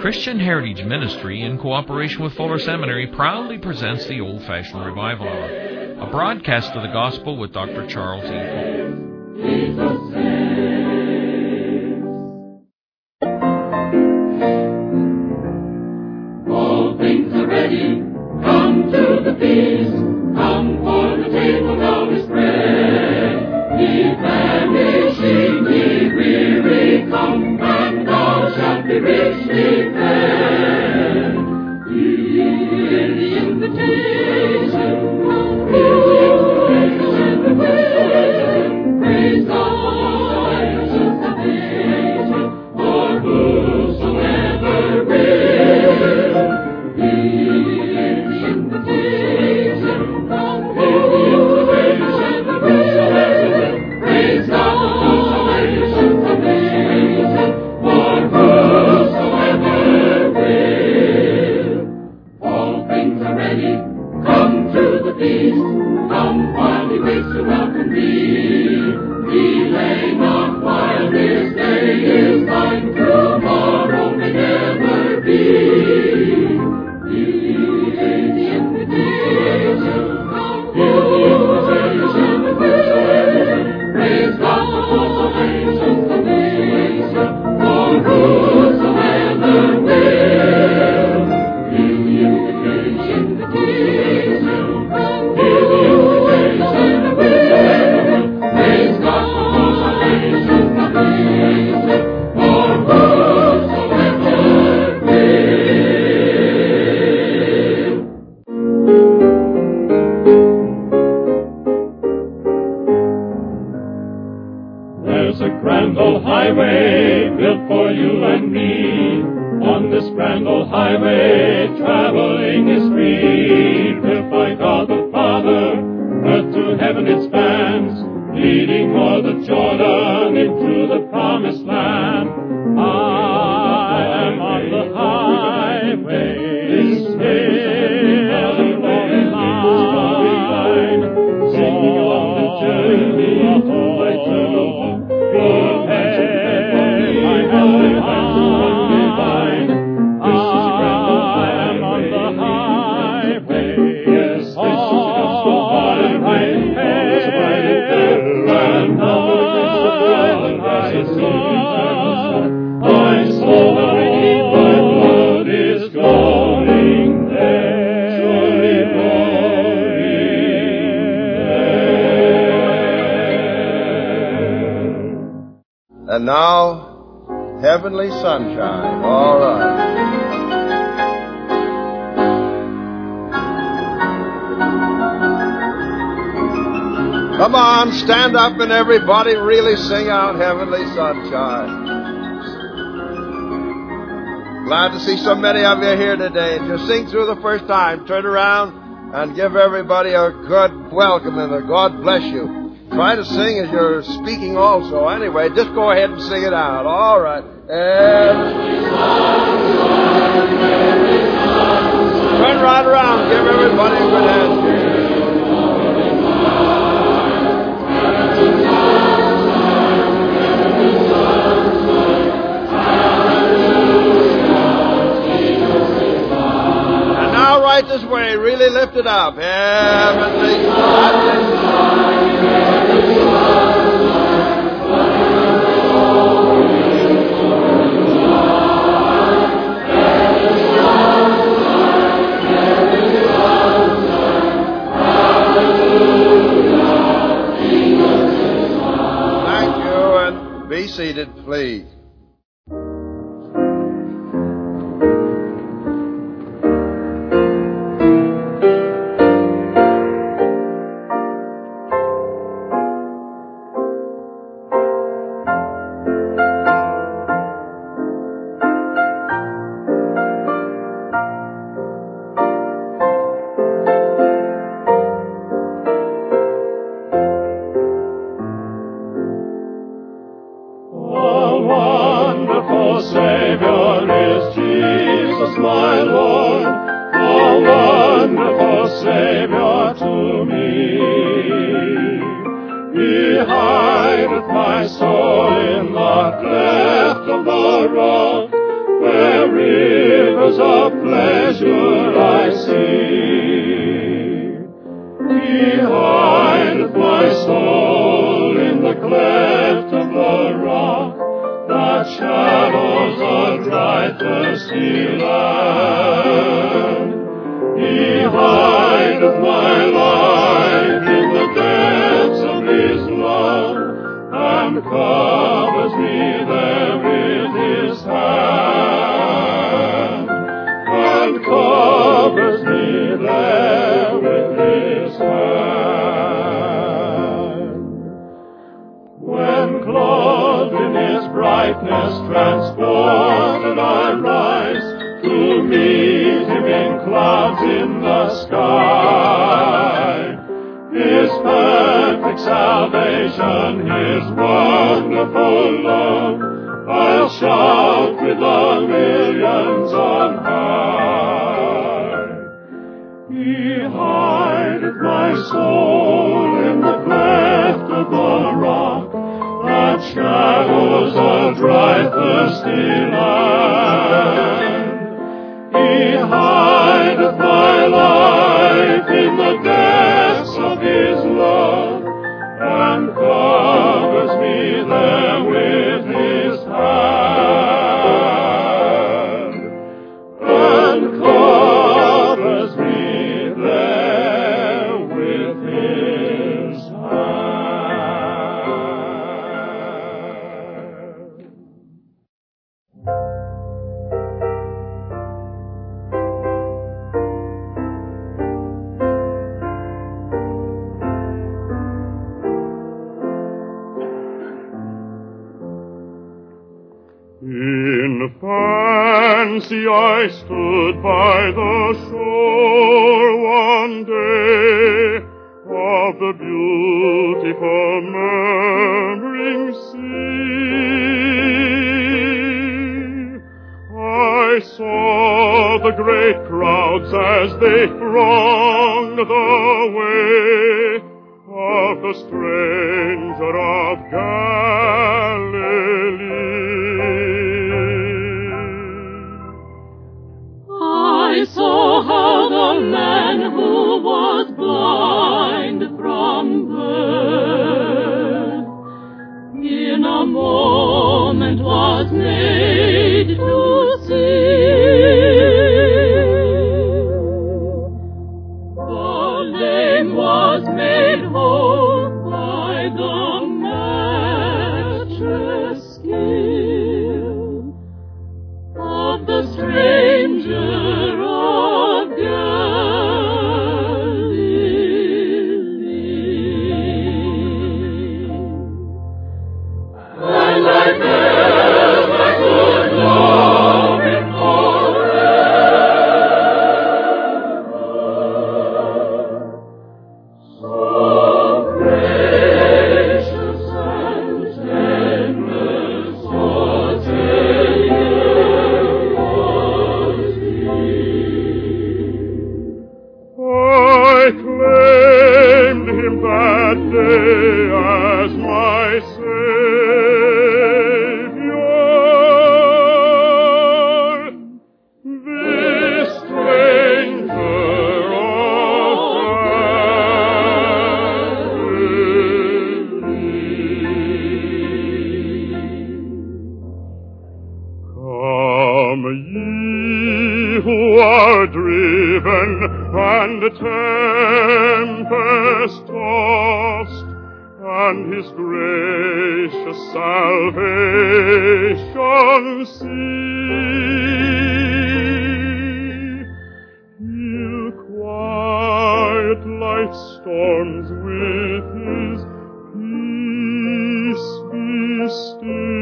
Christian Heritage Ministry, in cooperation with Fuller Seminary, proudly presents the Old Fashioned Revival Hour, a broadcast of the Gospel with Dr. Charles E. sunshine. All right. Come on, stand up and everybody really sing out Heavenly Sunshine. Glad to see so many of you here today. And just sing through the first time. Turn around and give everybody a good welcome and a God bless you. Try to sing as you're speaking also. Anyway, just go ahead and sing it out. All right. And turn right around. Give everybody a good hand. And now right this way. Really lift it up. Heavenly Thank seated, please. shadows of dry thirsty to bright storms with his peace be still.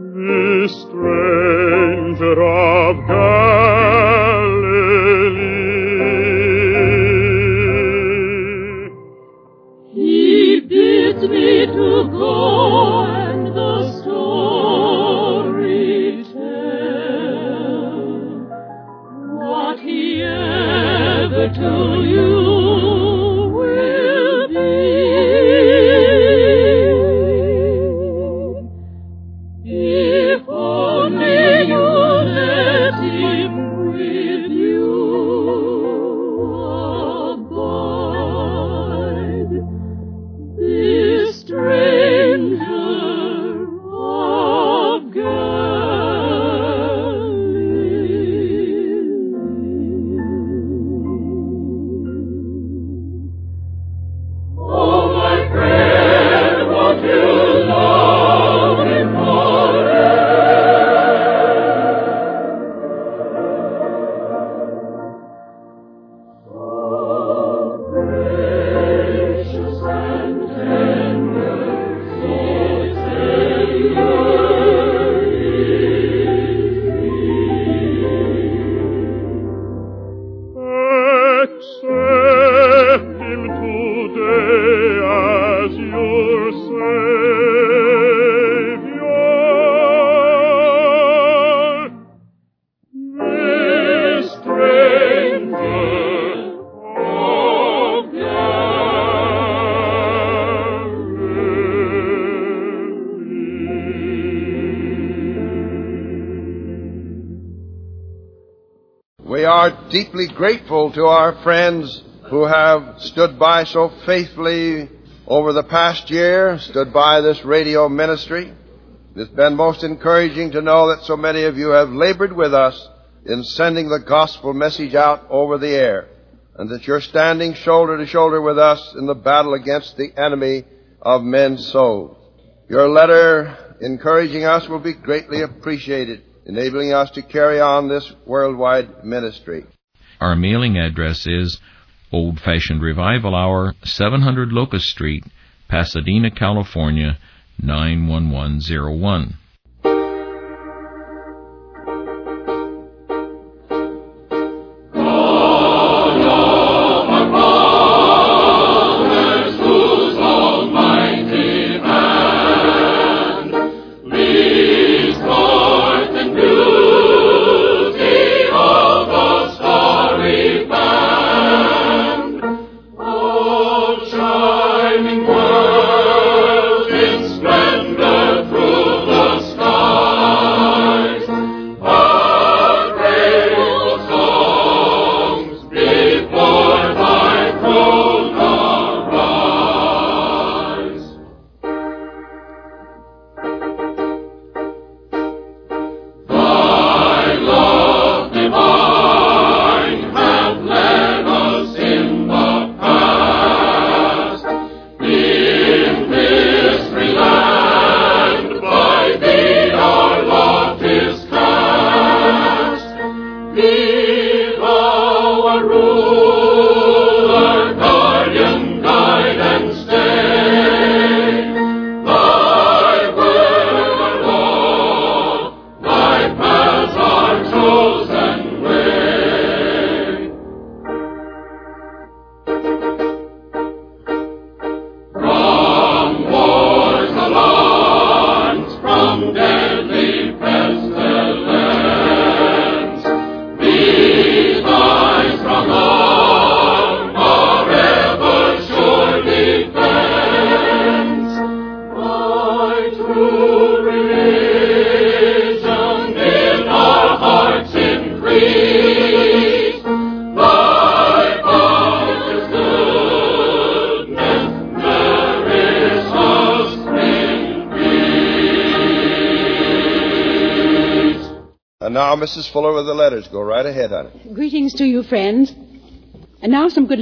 This stranger deeply grateful to our friends who have stood by so faithfully over the past year, stood by this radio ministry. It's been most encouraging to know that so many of you have labored with us in sending the gospel message out over the air, and that you're standing shoulder to shoulder with us in the battle against the enemy of men's souls. Your letter encouraging us will be greatly appreciated, enabling us to carry on this worldwide ministry. Our mailing address is Old Fashioned Revival Hour, 700 Locust Street, Pasadena, California, 91101.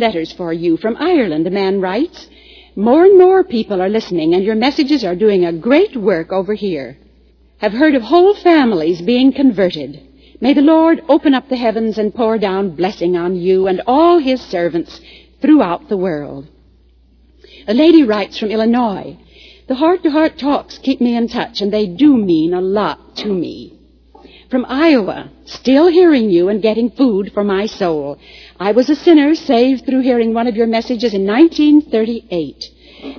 Letters for you. From Ireland, a man writes, More and more people are listening, and your messages are doing a great work over here. Have heard of whole families being converted. May the Lord open up the heavens and pour down blessing on you and all his servants throughout the world. A lady writes from Illinois, The heart-to-heart talks keep me in touch, and they do mean a lot to me from Iowa, still hearing you and getting food for my soul. I was a sinner saved through hearing one of your messages in 1938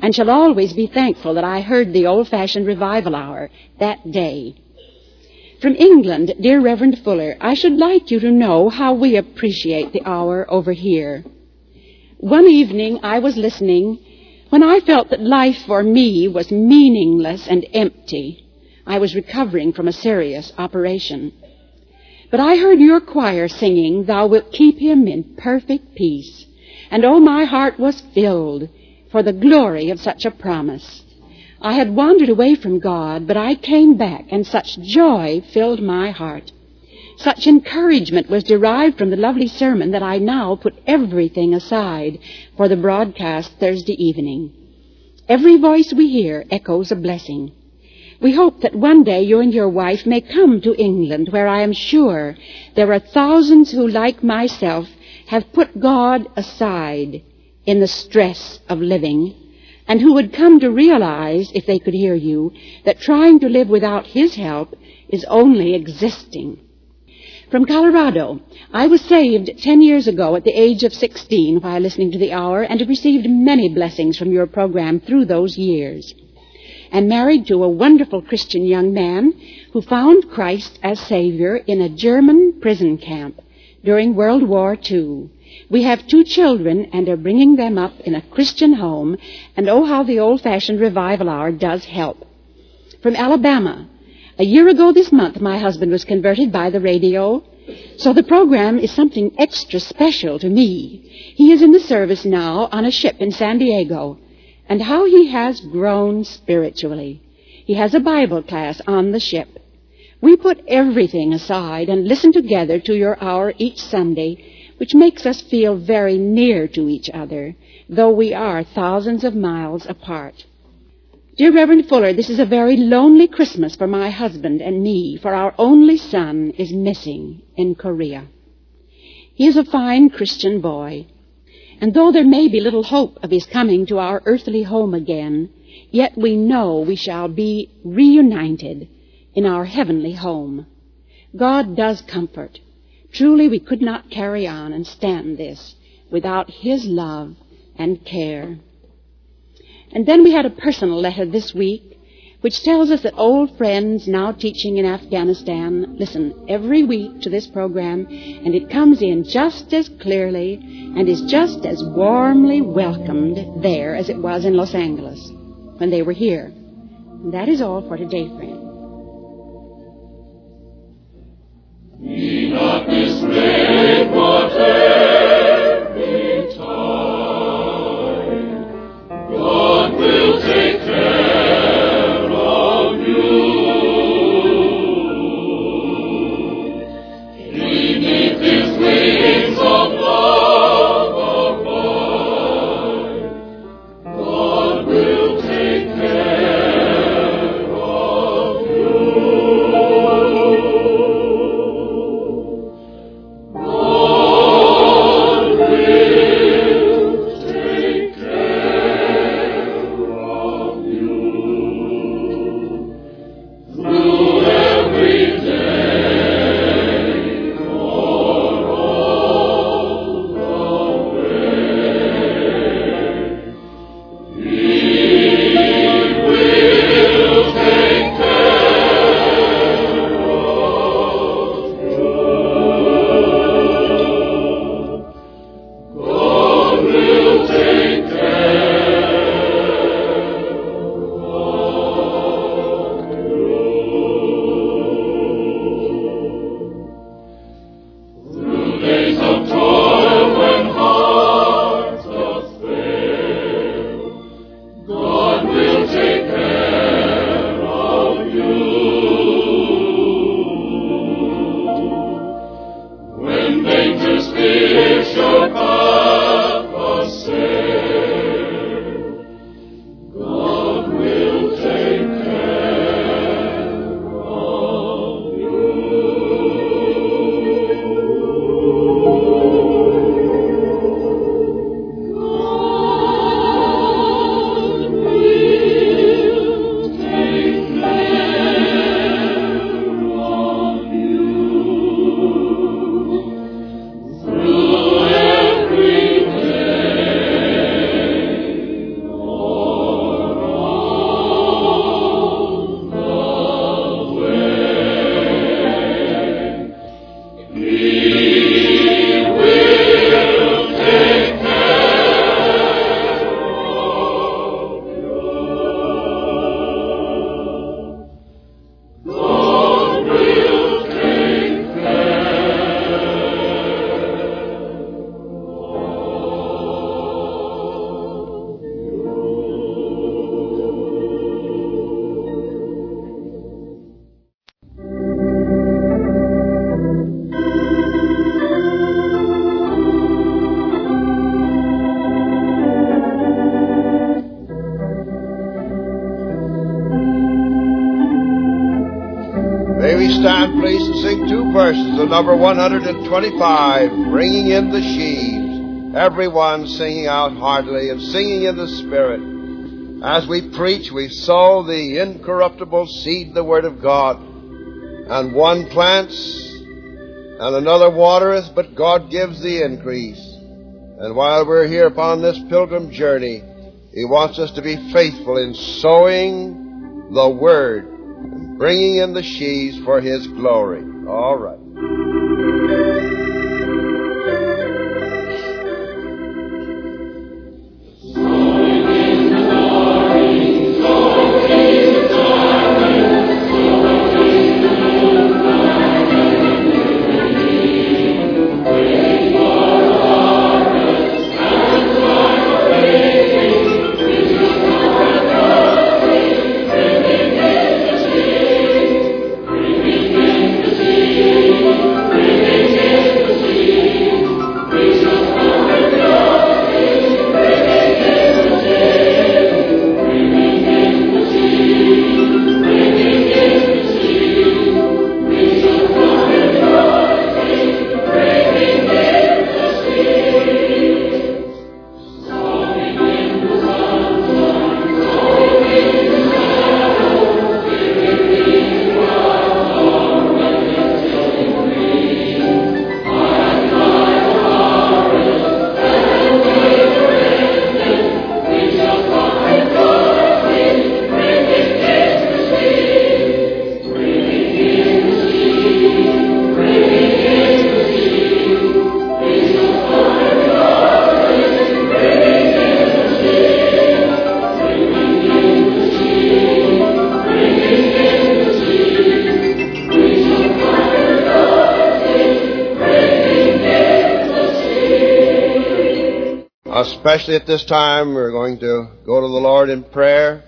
and shall always be thankful that I heard the old-fashioned revival hour that day. From England, dear Reverend Fuller, I should like you to know how we appreciate the hour over here. One evening I was listening when I felt that life for me was meaningless and empty. I was recovering from a serious operation. But I heard your choir singing, Thou wilt keep him in perfect peace. And oh, my heart was filled for the glory of such a promise. I had wandered away from God, but I came back, and such joy filled my heart. Such encouragement was derived from the lovely sermon that I now put everything aside for the broadcast Thursday evening. Every voice we hear echoes a blessing. We hope that one day you and your wife may come to England, where I am sure there are thousands who, like myself, have put God aside in the stress of living, and who would come to realize, if they could hear you, that trying to live without His help is only existing. From Colorado, I was saved ten years ago at the age of 16 while listening to the hour and have received many blessings from your program through those years and married to a wonderful Christian young man who found Christ as Savior in a German prison camp during World War II. We have two children and are bringing them up in a Christian home, and oh, how the old fashioned revival hour does help. From Alabama, a year ago this month, my husband was converted by the radio. So the program is something extra special to me. He is in the service now on a ship in San Diego, and how he has grown spiritually. He has a Bible class on the ship. We put everything aside and listen together to your hour each Sunday, which makes us feel very near to each other, though we are thousands of miles apart. Dear Reverend Fuller, this is a very lonely Christmas for my husband and me, for our only son is missing in Korea. He is a fine Christian boy, and though there may be little hope of his coming to our earthly home again, yet we know we shall be reunited in our heavenly home. God does comfort. Truly, we could not carry on and stand this without His love and care. And then we had a personal letter this week which tells us that old friends now teaching in Afghanistan listen every week to this program, and it comes in just as clearly and is just as warmly welcomed there as it was in Los Angeles when they were here. And that is all for today, friends. Be not dismayed, we stand, please, and sing two verses of number 125, Bringing in the Sheaves. Everyone singing out heartily and singing in the Spirit. As we preach, we sow the incorruptible seed, the Word of God. And one plants and another watereth, but God gives the increase. And while we're here upon this pilgrim journey, He wants us to be faithful in sowing the Word bringing in the sheaves for His glory. All right. Especially at this time, we're going to go to the Lord in prayer.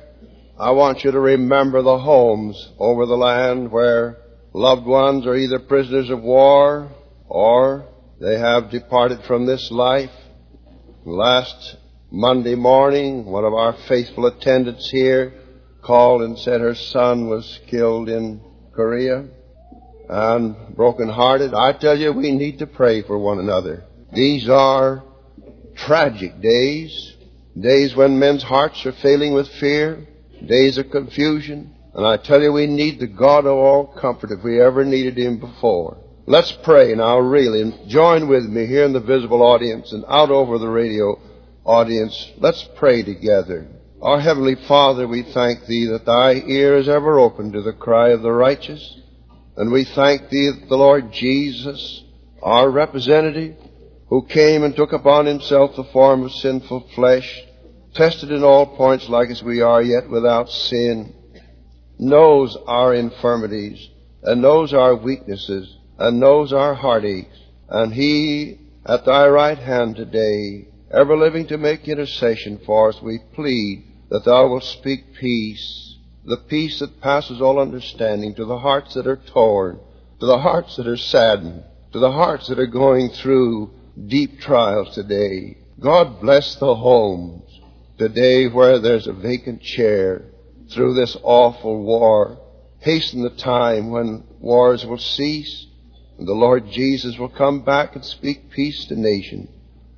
I want you to remember the homes over the land where loved ones are either prisoners of war or they have departed from this life. Last Monday morning, one of our faithful attendants here called and said her son was killed in Korea and broken-hearted. I tell you, we need to pray for one another. These are tragic days, days when men's hearts are failing with fear, days of confusion, and I tell you, we need the God of all comfort if we ever needed Him before. Let's pray now, really, join with me here in the visible audience and out over the radio audience. Let's pray together. Our Heavenly Father, we thank Thee that Thy ear is ever open to the cry of the righteous. And we thank Thee that the Lord Jesus, our representative, who came and took upon Himself the form of sinful flesh, tested in all points like as we are, yet without sin, knows our infirmities and knows our weaknesses and knows our heartaches. And He at Thy right hand today, ever living to make intercession for us, we plead that Thou wilt speak peace, the peace that passes all understanding to the hearts that are torn, to the hearts that are saddened, to the hearts that are going through deep trials today. God bless the homes today where there's a vacant chair through this awful war. Hasten the time when wars will cease and the Lord Jesus will come back and speak peace to nations.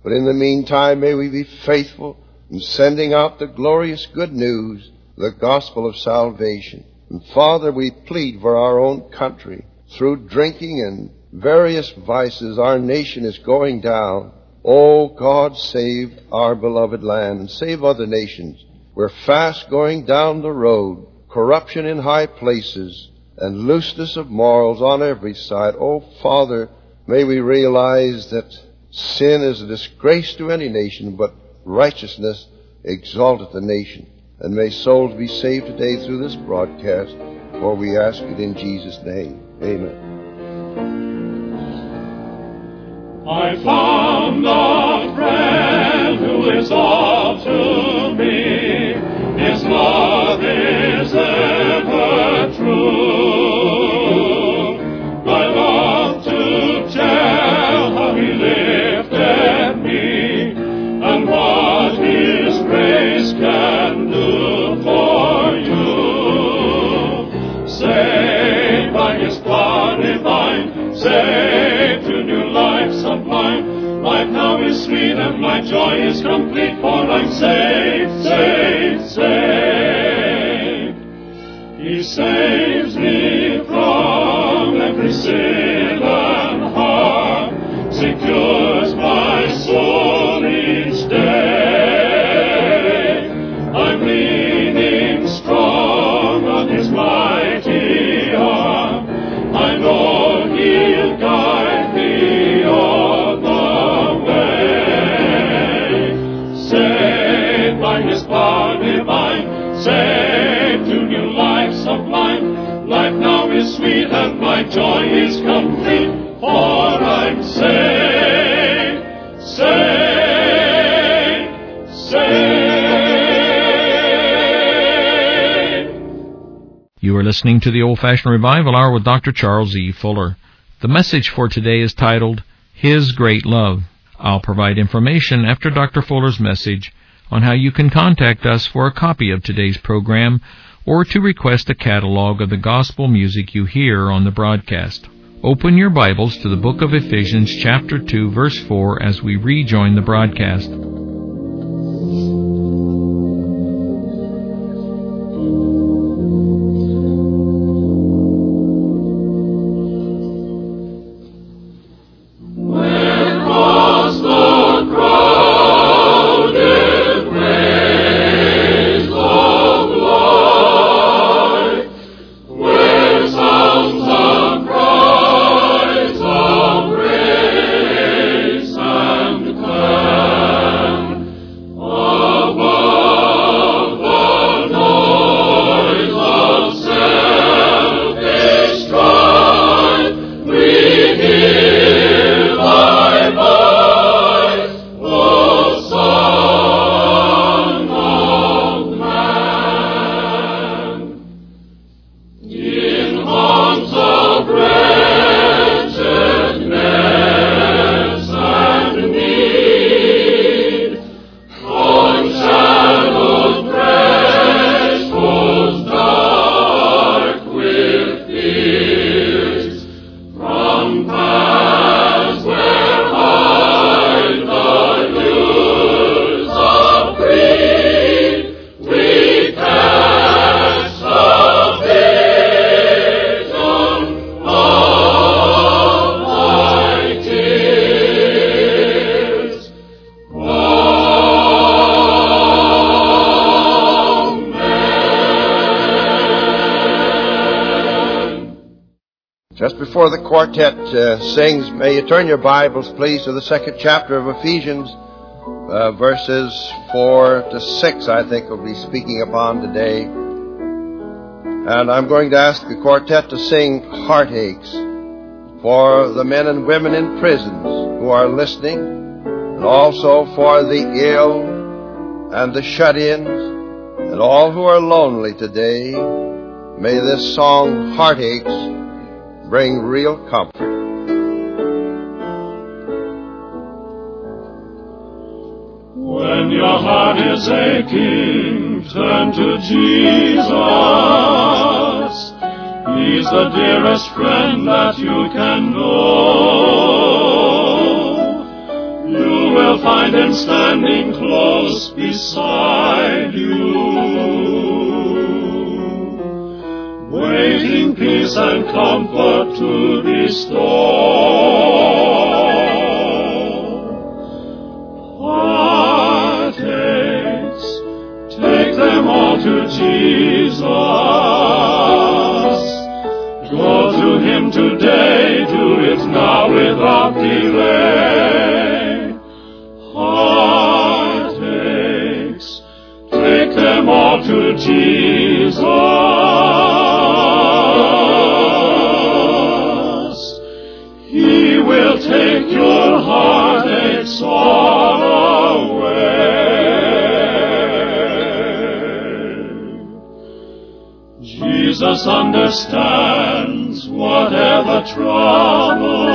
But in the meantime, may we be faithful in sending out the glorious good news, the gospel of salvation. And Father, we plead for our own country. Through drinking and various vices, our nation is going down. Oh God, save our beloved land and save other nations. We're fast going down the road. Corruption in high places, and looseness of morals on every side. Oh, Father, may we realize that sin is a disgrace to any nation, but righteousness exalteth the nation. And may souls be saved today through this broadcast, for we ask it in Jesus' name. Amen. I found a friend who is all to me. His love is ever true. Listening to the Old Fashioned Revival Hour with Dr. Charles E. Fuller. The message for today is titled, His Great Love. I'll provide information after Dr. Fuller's message on how you can contact us for a copy of today's program or to request a catalog of the gospel music you hear on the broadcast. Open your Bibles to the book of Ephesians chapter 2 verse 4 as we rejoin the broadcast. Before the quartet uh, sings, may you turn your Bibles, please, to the second chapter of Ephesians, uh, verses 4 to 6, I think we'll be speaking upon today. And I'm going to ask the quartet to sing Heartaches for the men and women in prisons who are listening, and also for the ill and the shut ins, and all who are lonely today. May this song, Heartaches, bring real comfort. When your heart is aching, turn to Jesus. He's the dearest friend that you can know. You will find him standing close beside you waiting peace and comfort to bestow. Heartaches, take them all to Jesus. Go to Him today, do it now without delay. Heartaches, take them all to Jesus. Understands whatever trouble,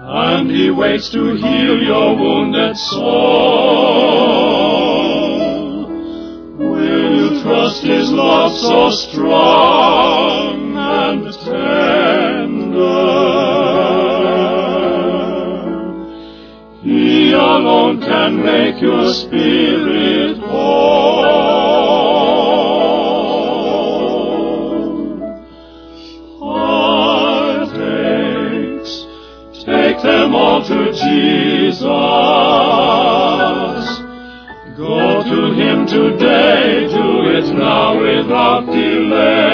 and He waits to heal your wounded soul. Will you trust His love so strong and tender? He alone can make your spirit without delay.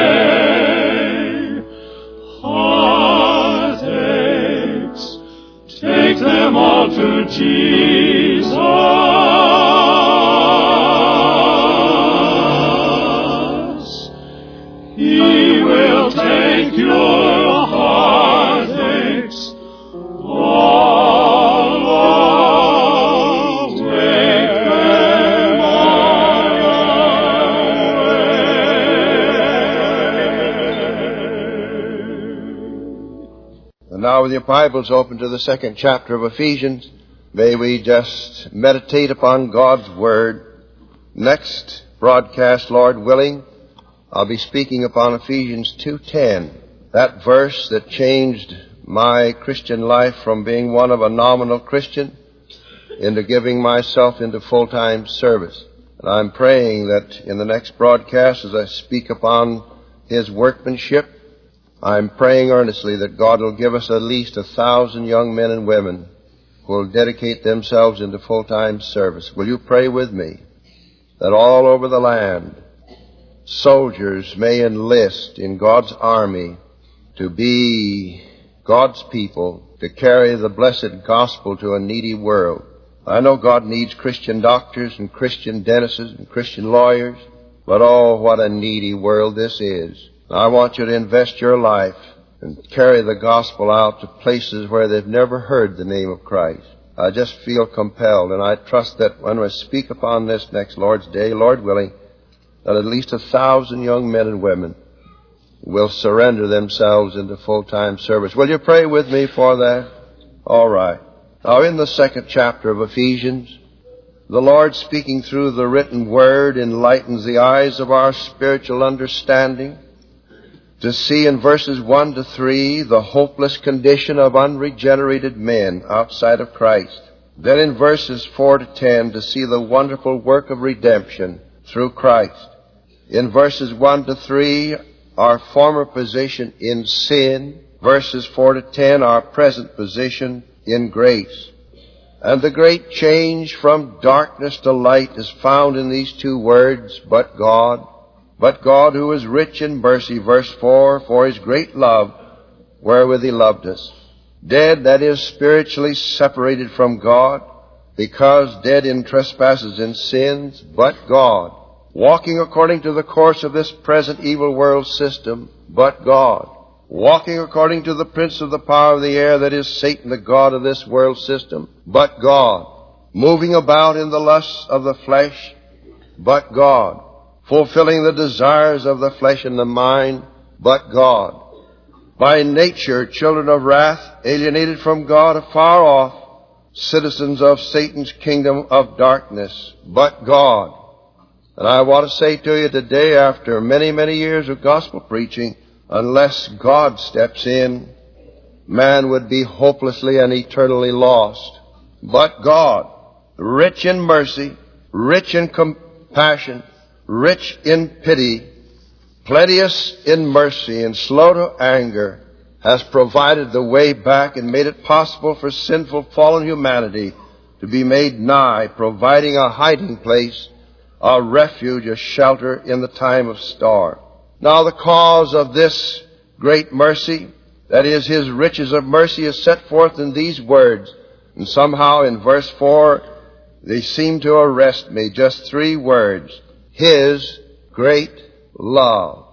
Bibles open to the second chapter of Ephesians, may we just meditate upon God's Word. Next broadcast, Lord willing, I'll be speaking upon Ephesians 2.10, that verse that changed my Christian life from being one of a nominal Christian into giving myself into full-time service. And I'm praying that in the next broadcast, as I speak upon His workmanship, I'm praying earnestly that God will give us at least a thousand young men and women who will dedicate themselves into full-time service. Will you pray with me that all over the land soldiers may enlist in God's army to be God's people, to carry the blessed gospel to a needy world. I know God needs Christian doctors and Christian dentists and Christian lawyers, but oh, what a needy world this is. I want you to invest your life and carry the gospel out to places where they've never heard the name of Christ. I just feel compelled, and I trust that when we speak upon this next Lord's Day, Lord willing, that at least a thousand young men and women will surrender themselves into full-time service. Will you pray with me for that? All right. Now, in the second chapter of Ephesians, the Lord speaking through the written word enlightens the eyes of our spiritual understanding to see in verses 1 to 3 the hopeless condition of unregenerated men outside of Christ. Then in verses 4 to 10 to see the wonderful work of redemption through Christ. In verses 1 to 3, our former position in sin. Verses 4 to 10, our present position in grace. And the great change from darkness to light is found in these two words, but God. But God who is rich in mercy, verse 4, for his great love wherewith he loved us. Dead, that is, spiritually separated from God, because dead in trespasses and sins, but God, walking according to the course of this present evil world system, but God, walking according to the prince of the power of the air, that is Satan, the God of this world system, but God, moving about in the lusts of the flesh, but God, fulfilling the desires of the flesh and the mind, but God, by nature children of wrath, alienated from God, afar off, citizens of Satan's kingdom of darkness, but God. And I want to say to you today, after many, many years of gospel preaching, unless God steps in, man would be hopelessly and eternally lost. But God, rich in mercy, rich in compassion, rich in pity, plenteous in mercy, and slow to anger, has provided the way back and made it possible for sinful fallen humanity to be made nigh, providing a hiding place, a refuge, a shelter in the time of storm. Now the cause of this great mercy, that is His riches of mercy, is set forth in these words. And somehow in verse 4, they seem to arrest me. Just three words. His great love.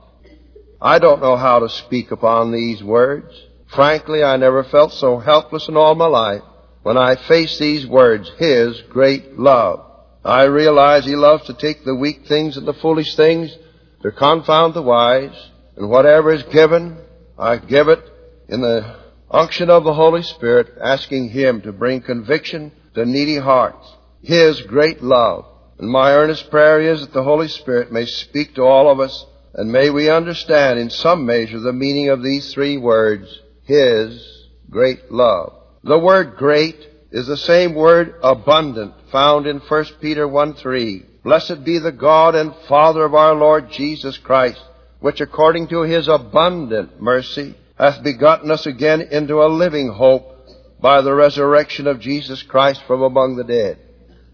I don't know how to speak upon these words. Frankly, I never felt so helpless in all my life when I faced these words, His great love. I realize He loves to take the weak things and the foolish things to confound the wise, and whatever is given, I give it in the unction of the Holy Spirit, asking Him to bring conviction to needy hearts. His great love. And my earnest prayer is that the Holy Spirit may speak to all of us and may we understand in some measure the meaning of these three words, His great love. The word great is the same word abundant found in 1 Peter 1 3. Blessed be the God and Father of our Lord Jesus Christ, which according to His abundant mercy hath begotten us again into a living hope by the resurrection of Jesus Christ from among the dead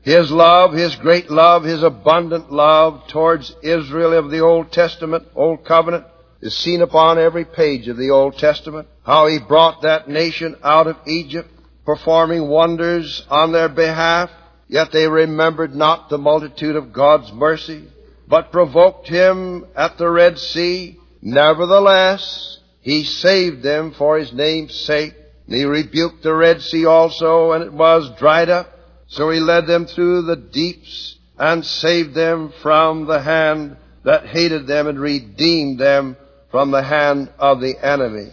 his love, His great love, His abundant love towards Israel of the Old Testament, Old Covenant, is seen upon every page of the Old Testament. How He brought that nation out of Egypt, performing wonders on their behalf, yet they remembered not the multitude of God's mercy, but provoked Him at the Red Sea. Nevertheless, He saved them for His name's sake. And He rebuked the Red Sea also, and it was dried up. So he led them through the deeps and saved them from the hand that hated them and redeemed them from the hand of the enemy.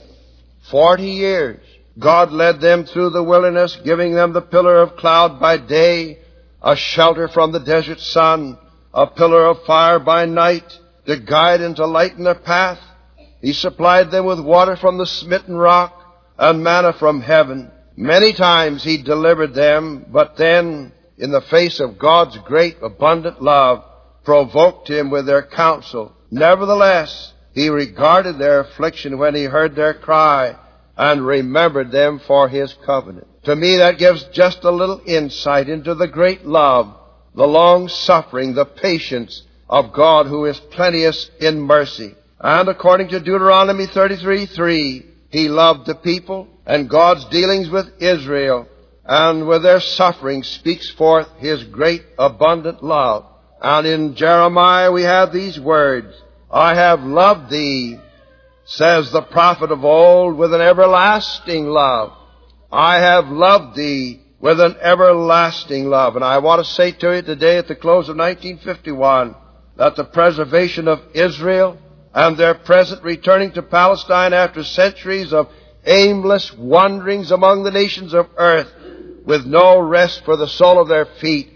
Forty years God led them through the wilderness, giving them the pillar of cloud by day, a shelter from the desert sun, a pillar of fire by night, to guide and to lighten their path. He supplied them with water from the smitten rock and manna from heaven. Many times he delivered them, but then, in the face of God's great abundant love, provoked him with their counsel. Nevertheless, he regarded their affliction when he heard their cry and remembered them for his covenant. To me, that gives just a little insight into the great love, the long suffering, the patience of God who is plenteous in mercy. And according to Deuteronomy 33 3, he loved the people and God's dealings with Israel and with their suffering speaks forth His great abundant love. And in Jeremiah we have these words, I have loved thee, says the prophet of old, with an everlasting love. I have loved thee with an everlasting love. And I want to say to you today at the close of 1951 that the preservation of Israel and their present returning to Palestine after centuries of aimless wanderings among the nations of earth with no rest for the sole of their feet.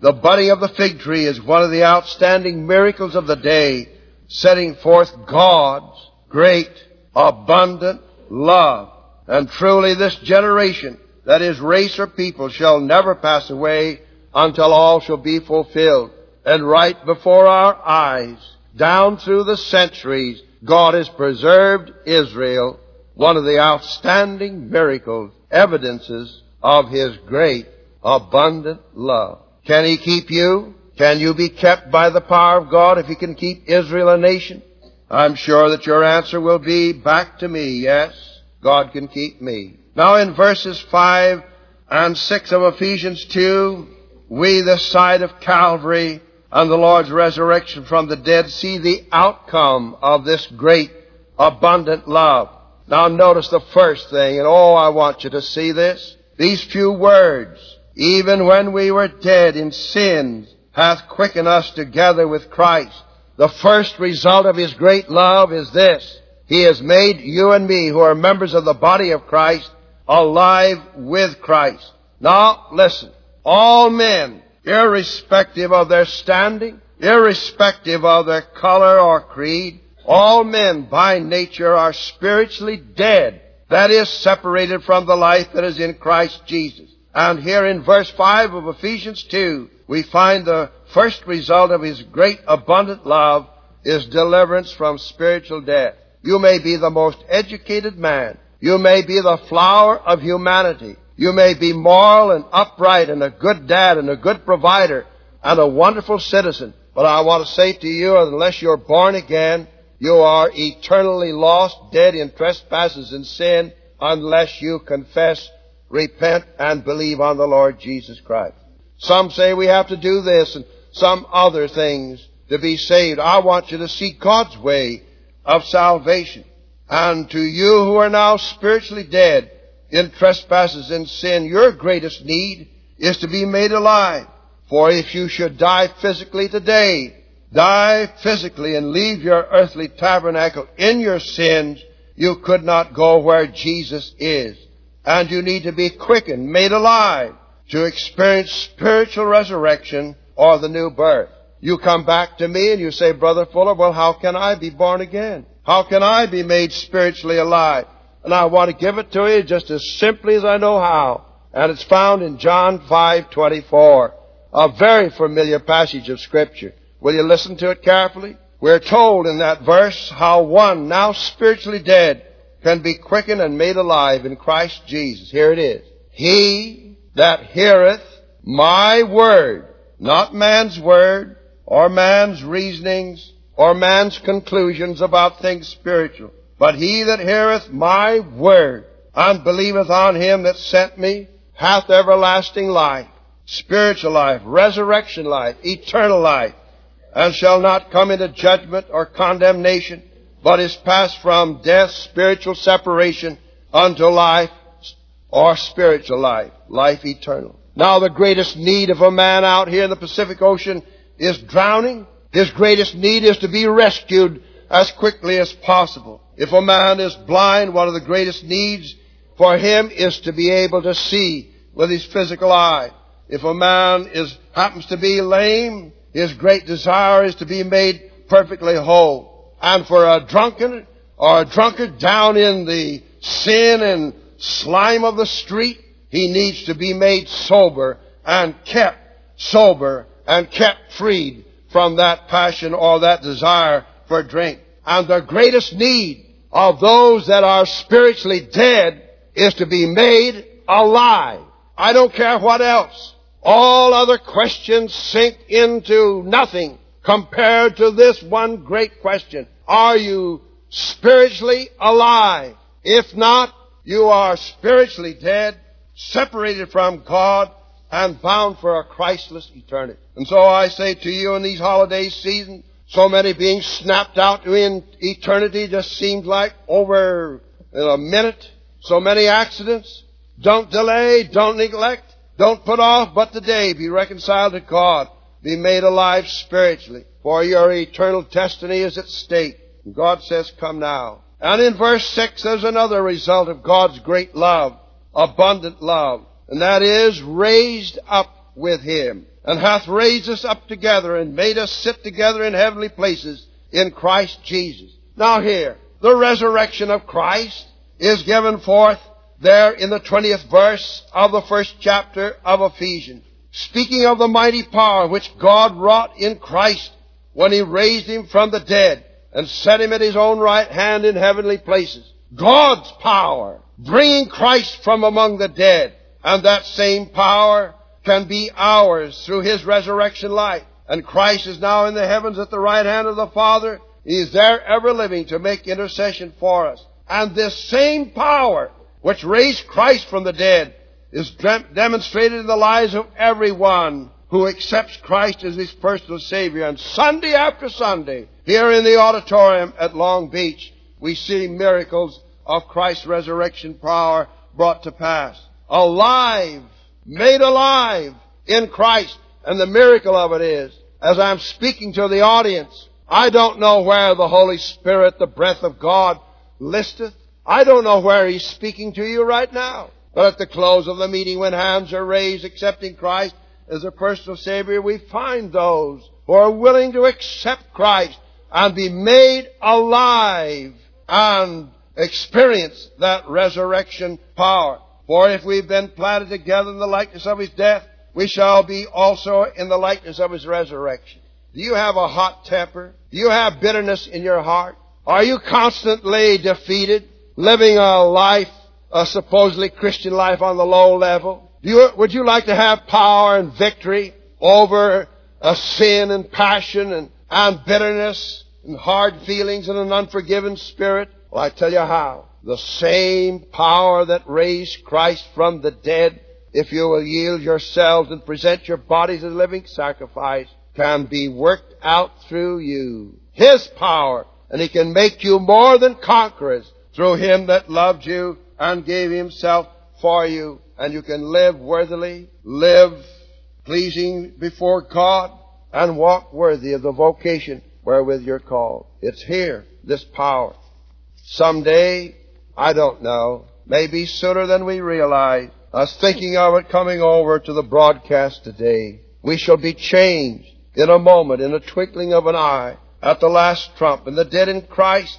The budding of the fig tree is one of the outstanding miracles of the day, setting forth God's great, abundant love. And truly this generation, that is race or people, shall never pass away until all shall be fulfilled. And right before our eyes, down through the centuries, God has preserved Israel one of the outstanding miracles, evidences of His great, abundant love. Can He keep you? Can you be kept by the power of God if He can keep Israel a nation? I'm sure that your answer will be back to me, yes, God can keep me. Now in verses 5 and 6 of Ephesians 2, we this side of Calvary and the Lord's resurrection from the dead see the outcome of this great abundant love. Now notice the first thing, and oh, I want you to see this. These few words, even when we were dead in sins, hath quickened us together with Christ. The first result of His great love is this. He has made you and me, who are members of the body of Christ, alive with Christ. Now, listen. All men, irrespective of their standing, irrespective of their color or creed, all men by nature are spiritually dead. That is separated from the life that is in Christ Jesus. And here in verse 5 of Ephesians 2, we find the first result of His great abundant love is deliverance from spiritual death. You may be the most educated man. You may be the flower of humanity. You may be moral and upright and a good dad and a good provider and a wonderful citizen. But I want to say to you, unless you're born again, you are eternally lost, dead in trespasses and sin, unless you confess, repent, and believe on the Lord Jesus Christ. Some say we have to do this and some other things to be saved. I want you to seek God's way of salvation. And to you who are now spiritually dead in trespasses and sin, your greatest need is to be made alive. For if you should die physically today, die physically and leave your earthly tabernacle in your sins, you could not go where Jesus is. And you need to be quickened, made alive to experience spiritual resurrection or the new birth. You come back to me and you say, Brother Fuller, well, how can I be born again? How can I be made spiritually alive? And I want to give it to you just as simply as I know how. And it's found in John 5:24, a very familiar passage of scripture. Will you listen to it carefully? We're told in that verse how one now spiritually dead can be quickened and made alive in Christ Jesus. Here it is. He that heareth my word, not man's word, or man's reasonings, or man's conclusions about things spiritual. But he that heareth my word and believeth on him that sent me hath everlasting life, spiritual life, resurrection life, eternal life, and shall not come into judgment or condemnation, but is passed from death, spiritual separation, unto life, or spiritual life, life eternal. Now the greatest need of a man out here in the Pacific Ocean is drowning. His greatest need is to be rescued as quickly as possible. If a man is blind, one of the greatest needs for him is to be able to see with his physical eye. If a man is, happens to be lame, his great desire is to be made perfectly whole. And for a drunken or a drunkard down in the sin and slime of the street, he needs to be made sober and kept sober and kept freed from that passion or that desire for drink. And the greatest need of those that are spiritually dead is to be made alive. I don't care what else. All other questions sink into nothing compared to this one great question. Are you spiritually alive? If not, you are spiritually dead, separated from God, and bound for a Christless eternity. And so I say to you in these holiday seasons, so many being snapped out in eternity just seemed like over a minute. So many accidents. Don't delay, don't neglect, don't put off, but today be reconciled to God. Be made alive spiritually, for your eternal destiny is at stake. God says, come now. And in verse 6, there's another result of God's great love, abundant love, and that is raised up with Him and hath raised us up together and made us sit together in heavenly places in Christ Jesus. Now here, the resurrection of Christ is given forth there in the 20th verse of the first chapter of Ephesians. Speaking of the mighty power which God wrought in Christ when He raised Him from the dead and set Him at His own right hand in heavenly places. God's power, bringing Christ from among the dead. And that same power can be ours through His resurrection life. and Christ is now in the heavens at the right hand of the Father. He is there ever living to make intercession for us. And this same power which raised Christ from the dead is demonstrated in the lives of everyone who accepts Christ as his personal Savior. And Sunday after Sunday, here in the auditorium at Long Beach, we see miracles of Christ's resurrection power brought to pass. Alive, made alive in Christ. And the miracle of it is, as I'm speaking to the audience, I don't know where the Holy Spirit, the breath of God, listeth. I don't know where He's speaking to you right now. But at the close of the meeting, when hands are raised accepting Christ as a personal Savior, we find those who are willing to accept Christ and be made alive and experience that resurrection power. For if we've been planted together in the likeness of His death, we shall be also in the likeness of His resurrection. Do you have a hot temper? Do you have bitterness in your heart? Are you constantly defeated, living a life, a supposedly Christian life on the low level? You, would you like to have power and victory over a sin and passion and, and bitterness and hard feelings and an unforgiven spirit? Well, I tell you how. The same power that raised Christ from the dead, if you will yield yourselves and present your bodies as a living sacrifice, can be worked out through you. His power, and He can make you more than conquerors through Him that loved you and gave Himself for you. And you can live worthily, live pleasing before God, and walk worthy of the vocation wherewith you're called. It's here, this power. Someday, I don't know, maybe sooner than we realize, was thinking of it coming over to the broadcast today. We shall be changed in a moment, in a twinkling of an eye, at the last trump, and the dead in Christ,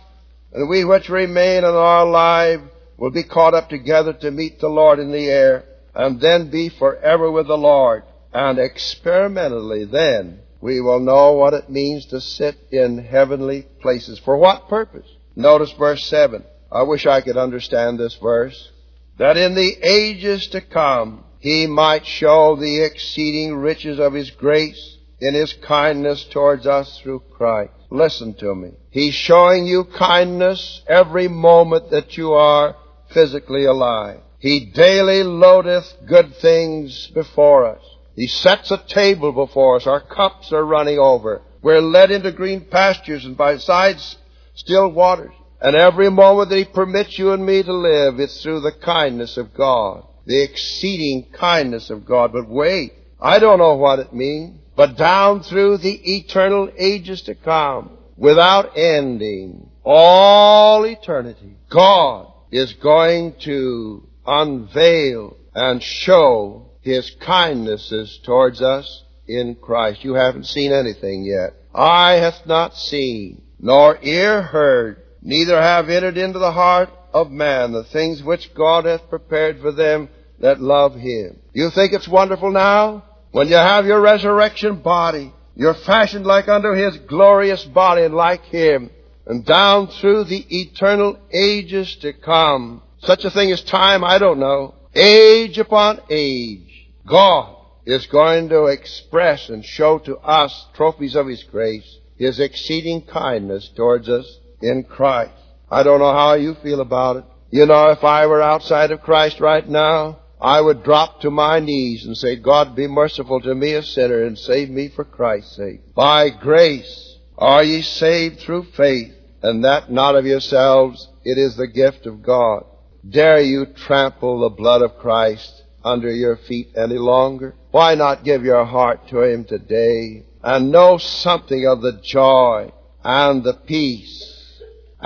and we which remain in our life will be caught up together to meet the Lord in the air, and then be forever with the Lord. And experimentally then, we will know what it means to sit in heavenly places. For what purpose? Notice verse 7. I wish I could understand this verse. That in the ages to come, he might show the exceeding riches of his grace in his kindness towards us through Christ. Listen to me. He's showing you kindness every moment that you are physically alive. He daily loadeth good things before us. He sets a table before us. Our cups are running over. We're led into green pastures and by sides still waters. And every moment that He permits you and me to live, it's through the kindness of God. The exceeding kindness of God. But wait, I don't know what it means. But down through the eternal ages to come, without ending, all eternity, God is going to unveil and show His kindnesses towards us in Christ. You haven't seen anything yet. Eye hath not seen, nor ear heard, neither have entered into the heart of man the things which God hath prepared for them that love him. You think it's wonderful now? When you have your resurrection body, you're fashioned like unto his glorious body and like him, and down through the eternal ages to come. Such a thing as time, I don't know. Age upon age, God is going to express and show to us trophies of his grace his exceeding kindness towards us in Christ. I don't know how you feel about it. You know, if I were outside of Christ right now, I would drop to my knees and say, God be merciful to me, a sinner, and save me for Christ's sake. By grace are ye saved through faith, and that not of yourselves, it is the gift of God. Dare you trample the blood of Christ under your feet any longer? Why not give your heart to Him today? and know something of the joy and the peace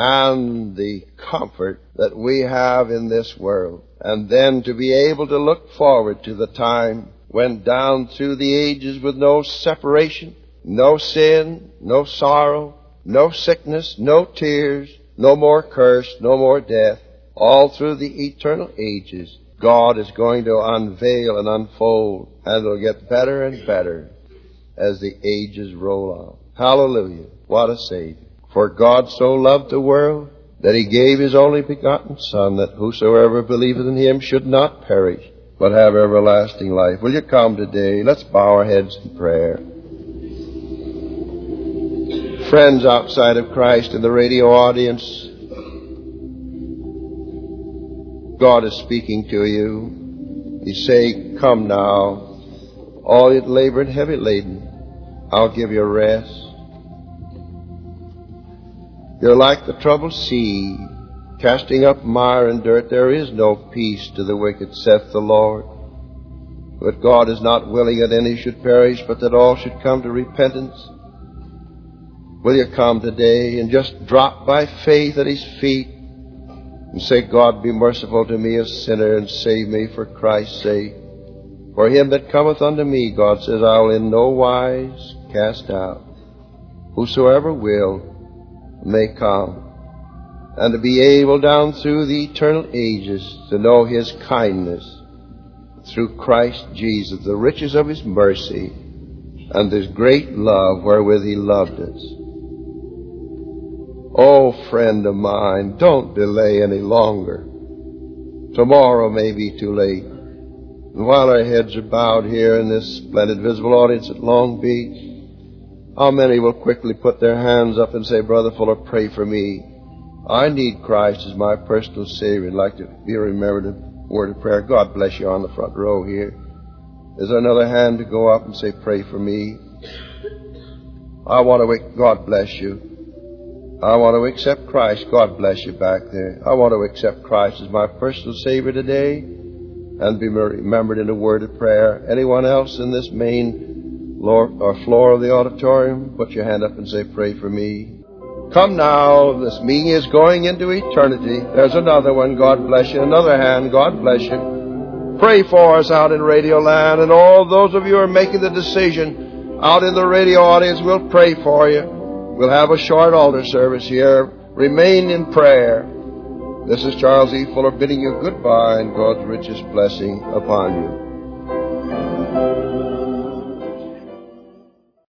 and the comfort that we have in this world. And then to be able to look forward to the time when down through the ages with no separation, no sin, no sorrow, no sickness, no tears, no more curse, no more death, all through the eternal ages, God is going to unveil and unfold, and it'll get better and better as the ages roll on. Hallelujah. What a Savior. For God so loved the world that he gave his only begotten Son, that whosoever believeth in him should not perish, but have everlasting life. Will you come today? Let's bow our heads in prayer. friends outside of Christ in the radio audience, God is speaking to you. He's saying, Come now, all you labor and heavy laden, I'll give you rest. You're like the troubled sea, casting up mire and dirt. There is no peace to the wicked, saith the Lord. But God is not willing that any should perish, but that all should come to repentance. Will you come today and just drop by faith at His feet and say, God, be merciful to me, a sinner, and save me for Christ's sake? For him that cometh unto me, God says, I will in no wise cast out. Whosoever will may come. And to be able down through the eternal ages to know His kindness through Christ Jesus, the riches of His mercy and His great love wherewith He loved us. Oh, friend of mine, don't delay any longer. Tomorrow may be too late. And while our heads are bowed here in this splendid visible audience at Long Beach, how many will quickly put their hands up and say, Brother Fuller, pray for me. I need Christ as my personal Savior. I'd like to be remembered in a word of prayer. God bless you on the front row here. Is there another hand to go up and say, pray for me? I want to, God bless you. I want to accept Christ. God bless you back there. I want to accept Christ as my personal Savior today and be remembered in a word of prayer. Anyone else in this main or floor of the auditorium, put your hand up and say, pray for me. Come now, this meeting is going into eternity. There's another one, God bless you. Another hand, God bless you. Pray for us out in Radio Land, and all those of you who are making the decision out in the radio audience, we'll pray for you. We'll have a short altar service here. Remain in prayer. This is Charles E. Fuller bidding you goodbye and God's richest blessing upon you.